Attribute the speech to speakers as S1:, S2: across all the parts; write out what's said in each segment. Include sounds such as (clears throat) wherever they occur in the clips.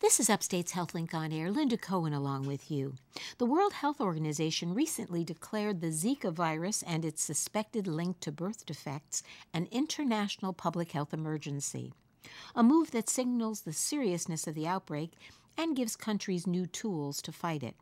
S1: This is Upstate's HealthLink on Air. Linda Cohen along with you. The World Health Organization recently declared the Zika virus and its suspected link to birth defects an international public health emergency, a move that signals the seriousness of the outbreak and gives countries new tools to fight it.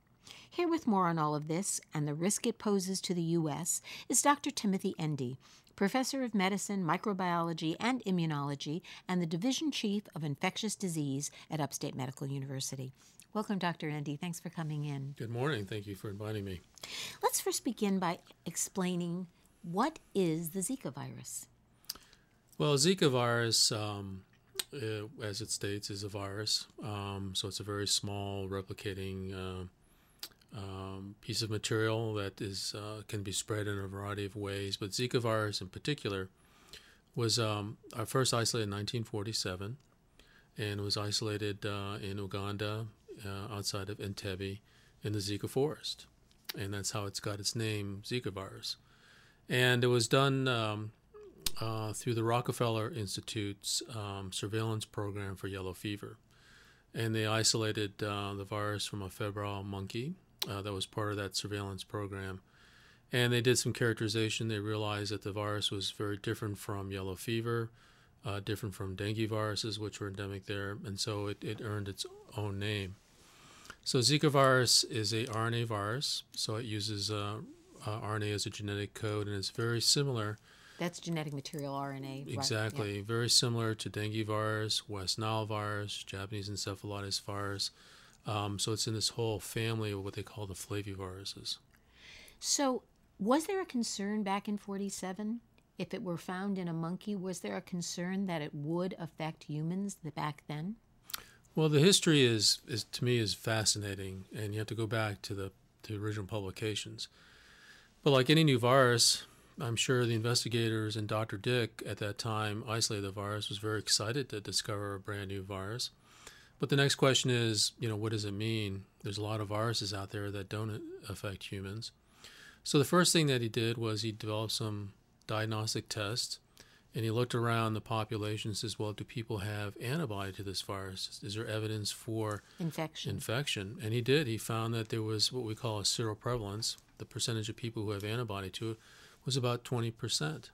S1: Here with more on all of this and the risk it poses to the U.S. is Dr. Timothy Endy, professor of medicine, microbiology, and immunology, and the division chief of infectious disease at Upstate Medical University. Welcome, Dr. Endy. Thanks for coming in.
S2: Good morning. Thank you for inviting me.
S1: Let's first begin by explaining what is the Zika virus.
S2: Well, Zika virus, um, uh, as it states, is a virus. Um, so it's a very small replicating uh, um, piece of material that is uh, can be spread in a variety of ways. But Zika virus, in particular, was um, first isolated in 1947, and was isolated uh, in Uganda, uh, outside of Entebbe, in the Zika forest, and that's how it's got its name, Zika virus. And it was done um, uh, through the Rockefeller Institute's um, surveillance program for yellow fever. And they isolated uh, the virus from a febrile monkey uh, that was part of that surveillance program. And they did some characterization. They realized that the virus was very different from yellow fever, uh, different from dengue viruses, which were endemic there, and so it, it earned its own name. So Zika virus is a RNA virus, so it uses uh, uh RNA as a genetic code, and it's very similar.
S1: That's genetic material RNA.
S2: Exactly,
S1: right? yeah.
S2: very similar to dengue virus, West Nile virus, Japanese encephalitis virus. Um, so it's in this whole family of what they call the flaviviruses.
S1: So, was there a concern back in 47? If it were found in a monkey, was there a concern that it would affect humans back then?
S2: Well, the history is, is to me is fascinating, and you have to go back to the to original publications. But like any new virus, I'm sure the investigators and Dr. Dick at that time isolated the virus was very excited to discover a brand new virus. But the next question is, you know, what does it mean? There's a lot of viruses out there that don't affect humans. So the first thing that he did was he developed some diagnostic tests and he looked around the population and says, well, do people have antibody to this virus? Is there evidence for
S1: infection?
S2: Infection. And he did. He found that there was what we call a seroprevalence. The percentage of people who have antibody to it was about 20%.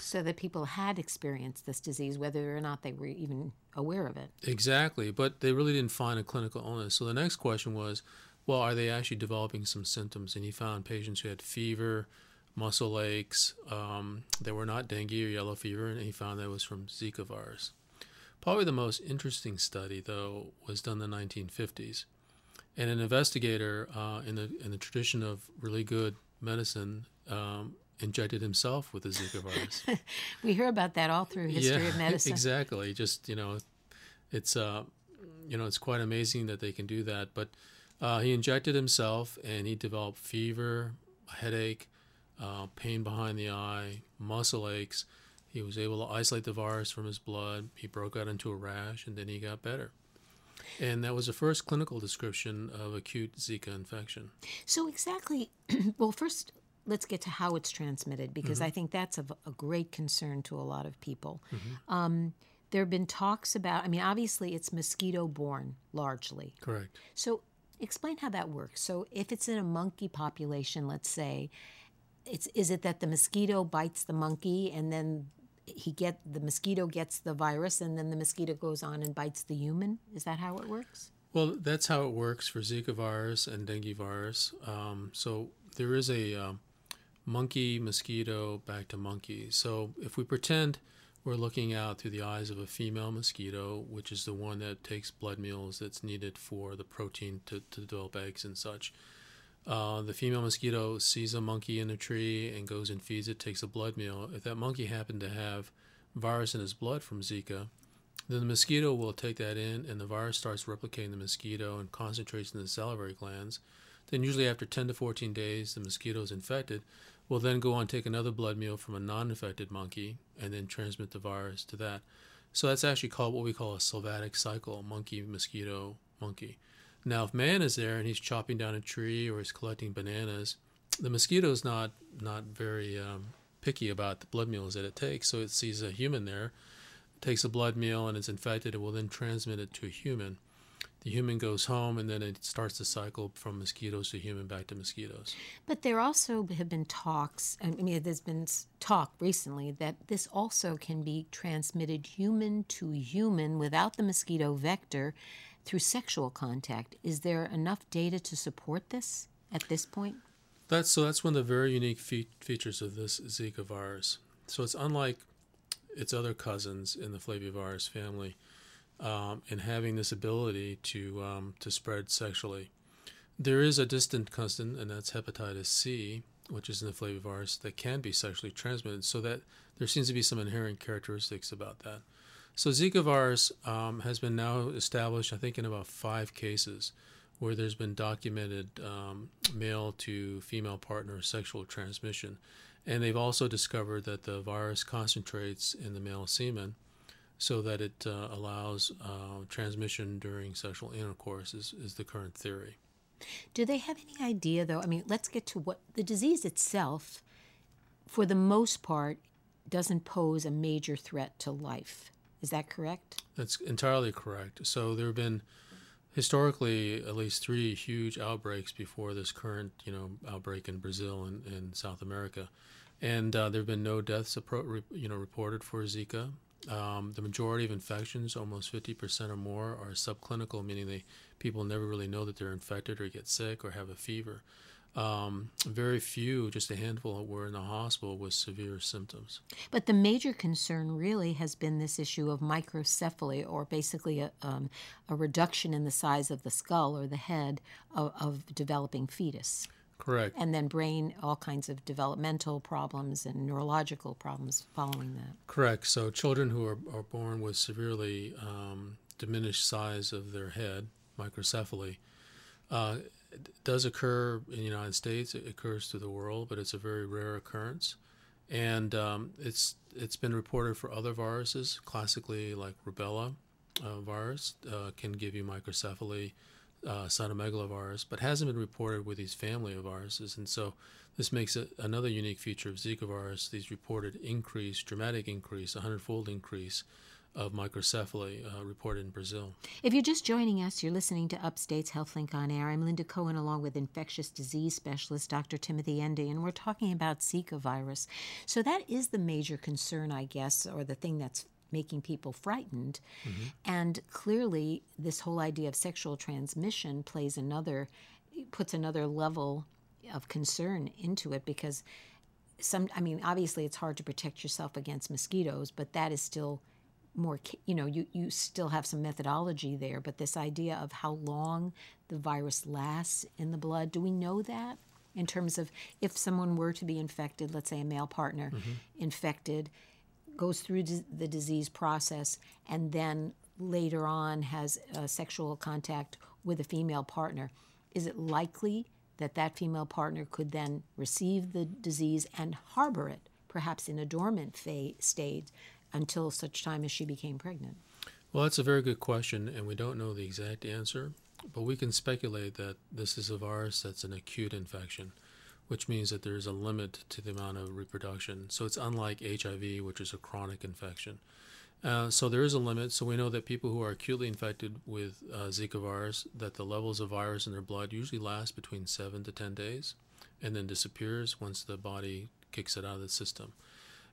S1: So that people had experienced this disease, whether or not they were even aware of it.
S2: Exactly, but they really didn't find a clinical illness. So the next question was, well, are they actually developing some symptoms? And he found patients who had fever, muscle aches, um, that were not dengue or yellow fever, and he found that it was from Zika virus. Probably the most interesting study, though, was done in the 1950s. And an investigator uh, in, the, in the tradition of really good medicine um, injected himself with the Zika virus. (laughs)
S1: we hear about that all through history
S2: yeah,
S1: of (laughs) medicine.
S2: Exactly. Just you know, it's uh, you know, it's quite amazing that they can do that. But uh, he injected himself, and he developed fever, headache, uh, pain behind the eye, muscle aches. He was able to isolate the virus from his blood. He broke out into a rash, and then he got better. And that was the first clinical description of acute Zika infection.
S1: So, exactly, (clears throat) well, first, let's get to how it's transmitted because mm-hmm. I think that's a, a, great concern to a lot of people. Mm-hmm. Um, there have been talks about, I mean, obviously it's mosquito borne largely.
S2: Correct.
S1: So explain how that works. So if it's in a monkey population, let's say, it's is it that the mosquito bites the monkey and then he get the mosquito gets the virus and then the mosquito goes on and bites the human? Is that how it works?
S2: Well, that's how it works for Zika virus and dengue virus. Um, so there is a um, monkey, mosquito, back to monkey. So if we pretend we're looking out through the eyes of a female mosquito, which is the one that takes blood meals that's needed for the protein to, to develop eggs and such. Uh, the female mosquito sees a monkey in a tree and goes and feeds it, takes a blood meal. If that monkey happened to have virus in his blood from Zika, then the mosquito will take that in and the virus starts replicating the mosquito and concentrates in the salivary glands. Then, usually after 10 to 14 days, the mosquito is infected, will then go on take another blood meal from a non-infected monkey and then transmit the virus to that. So that's actually called what we call a sylvatic cycle, monkey, mosquito, monkey. Now, if man is there and he's chopping down a tree or he's collecting bananas, the mosquito is not not very um, picky about the blood meals that it takes. So it sees a human there, takes a blood meal and it's infected, it will then transmit it to a human. The human goes home, and then it starts the cycle from mosquitoes to human back to mosquitoes.
S1: But there also have been talks, I mean, there's been talk recently that this also can be transmitted human to human without the mosquito vector through sexual contact. Is there enough data to support this at this point?
S2: That's so. That's one of the very unique fe- features of this Zika virus. So it's unlike its other cousins in the Flavivirus family um, in having this ability to um, to spread sexually. There is a distant cousin, and that's hepatitis C, which is in the flavivirus that can be sexually transmitted. So that there seems to be some inherent characteristics about that. So Zika virus um, has been now established, I think, in about five cases where there's been documented um, male to female partner sexual transmission. And they've also discovered that the virus concentrates in the male semen so that it uh, allows uh, transmission during sexual intercourse, is, is the current theory.
S1: Do they have any idea, though? I mean, let's get to what the disease itself, for the most part, doesn't pose a major threat to life. Is that correct?
S2: That's entirely correct. So there have been historically at least three huge outbreaks before this current, you know, outbreak in Brazil and, and South America, and uh, there have been no deaths, you know, reported for Zika. Um, the majority of infections, almost 50% or more, are subclinical, meaning they people never really know that they're infected or get sick or have a fever. Um, very few, just a handful, were in the hospital with severe symptoms.
S1: But the major concern really has been this issue of microcephaly, or basically a, um, a reduction in the size of the skull or the head of, of developing fetus.
S2: Correct.
S1: And then brain, all kinds of developmental problems and neurological problems following that.
S2: Correct. So children who are, are born with severely um, diminished size of their head, microcephaly, uh, does occur in the United States. It occurs through the world, but it's a very rare occurrence. And um, it's it's been reported for other viruses, classically like rubella uh, virus uh, can give you microcephaly uh, cytomegalovirus, but hasn't been reported with these family of viruses. And so this makes it another unique feature of Zika virus, these reported increase, dramatic increase, a hundredfold increase of microcephaly uh, reported in Brazil.
S1: If you're just joining us, you're listening to Upstate's HealthLink on Air. I'm Linda Cohen, along with infectious disease specialist Dr. Timothy Endy, and we're talking about Zika virus. So that is the major concern, I guess, or the thing that's making people frightened. Mm-hmm. And clearly, this whole idea of sexual transmission plays another, puts another level of concern into it because some, I mean, obviously it's hard to protect yourself against mosquitoes, but that is still more, you know, you, you still have some methodology there. But this idea of how long the virus lasts in the blood, do we know that? In terms of if someone were to be infected, let's say a male partner mm-hmm. infected, goes through the disease process and then later on has sexual contact with a female partner, is it likely that that female partner could then receive the disease and harbor it, perhaps in a dormant fa- state, until such time as she became pregnant?
S2: Well, that's a very good question, and we don't know the exact answer, but we can speculate that this is a virus that's an acute infection which means that there is a limit to the amount of reproduction. So it's unlike HIV, which is a chronic infection. Uh, so there is a limit. So we know that people who are acutely infected with uh, Zika virus, that the levels of virus in their blood usually last between seven to ten days, and then disappears once the body kicks it out of the system.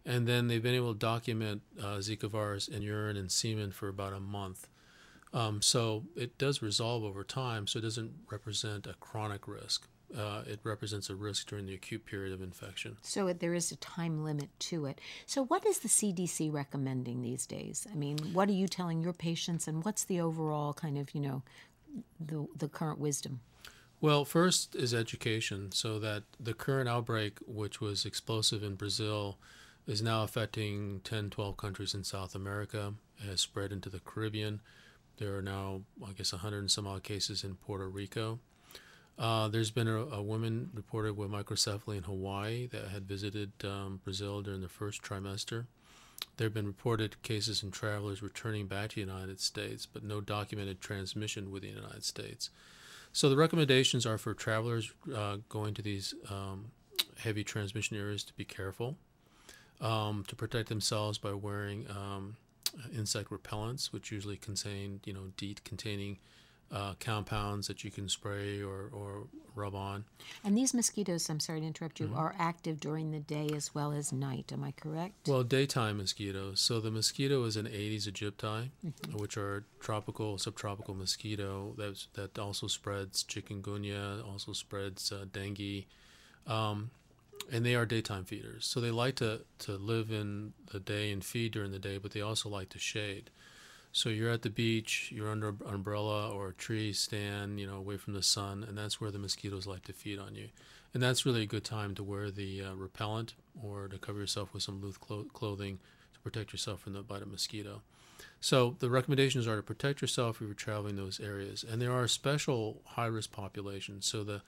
S2: And then they've been able to document uh, Zika virus in urine and semen for about a month. Um, so it does resolve over time, so it doesn't represent a chronic risk uh, it represents a risk during the acute period of infection.
S1: So there is a time limit to it. So what is the CDC recommending these days? I mean, what are you telling your patients, and what's the overall kind of you know the the current wisdom?
S2: Well, first is education, so that the current outbreak, which was explosive in Brazil, is now affecting 10, 12 countries in South America. It has spread into the Caribbean. There are now, I guess, 100 and some odd cases in Puerto Rico. Uh, there's been a, a, woman reported with microcephaly in Hawaii that had visited um, Brazil during the first trimester. There have been reported cases in travelers returning back to the United States, but no documented transmission within the United States. So the recommendations are for travelers uh, going to these um, heavy transmission areas to be careful, um, to protect themselves by wearing um, insect repellents, which usually contain, you know, DEET containing uh, compounds that you can spray or, or rub on.
S1: And these mosquitoes, I'm sorry to interrupt
S2: Mm-hmm.
S1: you, are active during the day as well as night. Am I correct?
S2: Well, daytime mosquitoes. So the mosquito is an Aedes aegypti, which are tropical, subtropical mosquito that's, that also spreads chikungunya, also spreads uh, dengue, um, and they are daytime feeders. So they like to, to live in the day and feed during the day, but they also like to shade. So you're at the beach, you're under an umbrella or a tree stand, you know, away from the sun, and that's where the mosquitoes like to feed on you. And that's really a good time to wear the uh, repellent or to cover yourself with some loose clo- clothing to protect yourself from the bite of mosquito. So the recommendations are to protect yourself if you're traveling those areas. And there are special high-risk populations. So the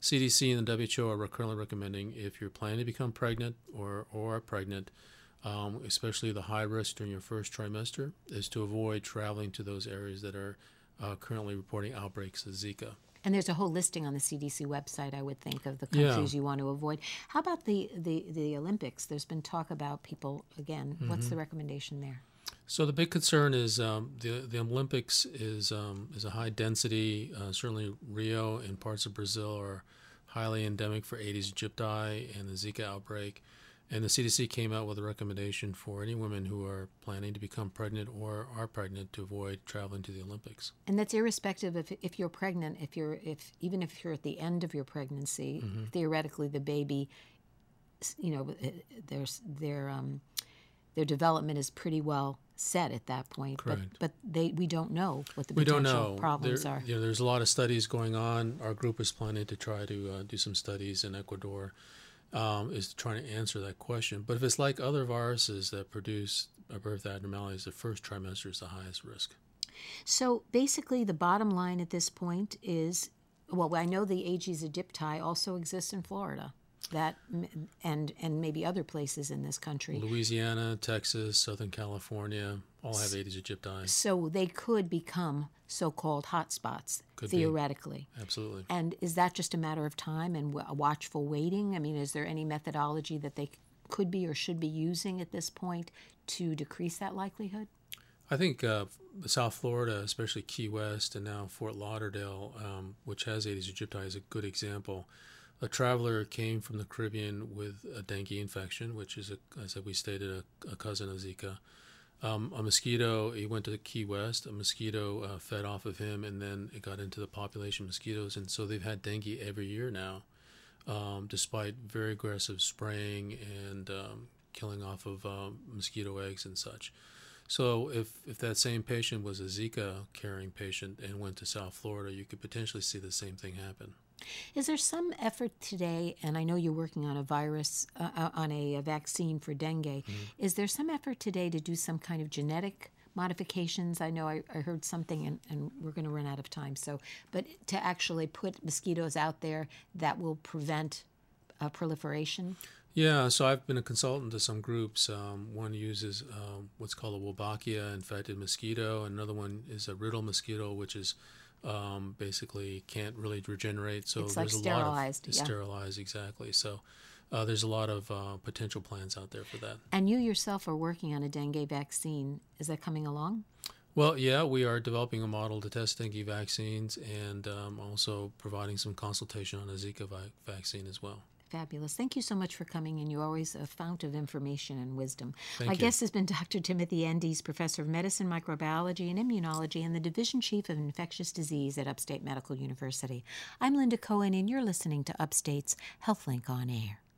S2: CDC and the WHO are currently recommending if you're planning to become pregnant or, or are pregnant, um, especially the high risk during your first trimester, is to avoid traveling to those areas that are uh, currently reporting outbreaks of Zika.
S1: And there's a whole listing on the CDC website, I would think, of the
S2: Yeah.
S1: countries you want to avoid. How about the, the, the Olympics? There's been talk about people, again, what's
S2: Mm-hmm.
S1: the recommendation there?
S2: So the big concern is um, the the Olympics is um, is a high density. Uh, certainly, Rio and parts of Brazil are highly endemic for Aedes aegypti and the Zika outbreak. And the CDC came out with a recommendation for any women who are planning to become pregnant or are pregnant to avoid traveling to the Olympics.
S1: And that's irrespective of if you're pregnant, if you're if even if you're at the end of your pregnancy,
S2: Mm-hmm.
S1: theoretically the baby, you know, uh, there's their um, their development is pretty well set at that point.
S2: Correct.
S1: But but they we don't know what the
S2: We don't
S1: potential
S2: know.
S1: problems
S2: There-
S1: are.
S2: You know, there's a lot of studies going on. Our group is planning to try to uh, do some studies in Ecuador. Um, is trying to answer that question. But if it's like other viruses that produce birth abnormalities, the first trimester is the highest risk.
S1: So basically, the bottom line at this point is, well, I know the Aedes aegypti also exists in Florida, that and and maybe other places in this country.
S2: Louisiana, Texas, Southern California all have Aedes aegypti.
S1: So they could become so-called hotspots
S2: Could be.
S1: theoretically.
S2: Absolutely.
S1: And is that just a matter of time and watchful waiting? I mean, is there any methodology that they could be or should be using at this point to decrease that likelihood?
S2: I think uh, South Florida, especially Key West, and now Fort Lauderdale, um, which has Aedes aegypti, is a good example. A traveler came from the Caribbean with a dengue infection, which is, a, as we stated, a, a cousin of Zika. Um, a mosquito, he went to Key West, a mosquito uh, fed off of him, and then it got into the population mosquitoes. And so they've had dengue every year now, um, despite very aggressive spraying and um, killing off of um, mosquito eggs and such. So if, if that same patient was a Zika carrying patient and went to South Florida, you could potentially see the same thing happen.
S1: Is there some effort today, and I know you're working on a virus, uh, uh, on a, a vaccine for dengue, is there some effort today to do some kind of genetic modifications? I know I, I heard something, and, and we're going to run out of time, so, but to actually put mosquitoes out there that will prevent uh, proliferation?
S2: Yeah, so I've been a consultant to some groups. Um, one uses um, what's called a Wolbachia infected mosquito. Another one is a RIDL mosquito, which is um, basically can't really regenerate. So
S1: It's like
S2: there's a
S1: sterilized,
S2: lot of
S1: yeah.
S2: sterilized exactly. So uh, there's a lot of uh, potential plans out there for that.
S1: And you yourself are working on a dengue vaccine. Is that coming along?
S2: Well, yeah, we are developing a model to test dengue vaccines and um, also providing some consultation on a Zika vi- vaccine as well.
S1: Fabulous. Thank you so much for coming, and you're always a fount of information and wisdom.
S2: Thank
S1: My
S2: you.
S1: guest has been Dr. Timothy Endy, Professor of Medicine, Microbiology, and Immunology, and the Division Chief of Infectious Disease at Upstate Medical University. I'm Linda Cohen, and you're listening to Upstate's HealthLink on Air.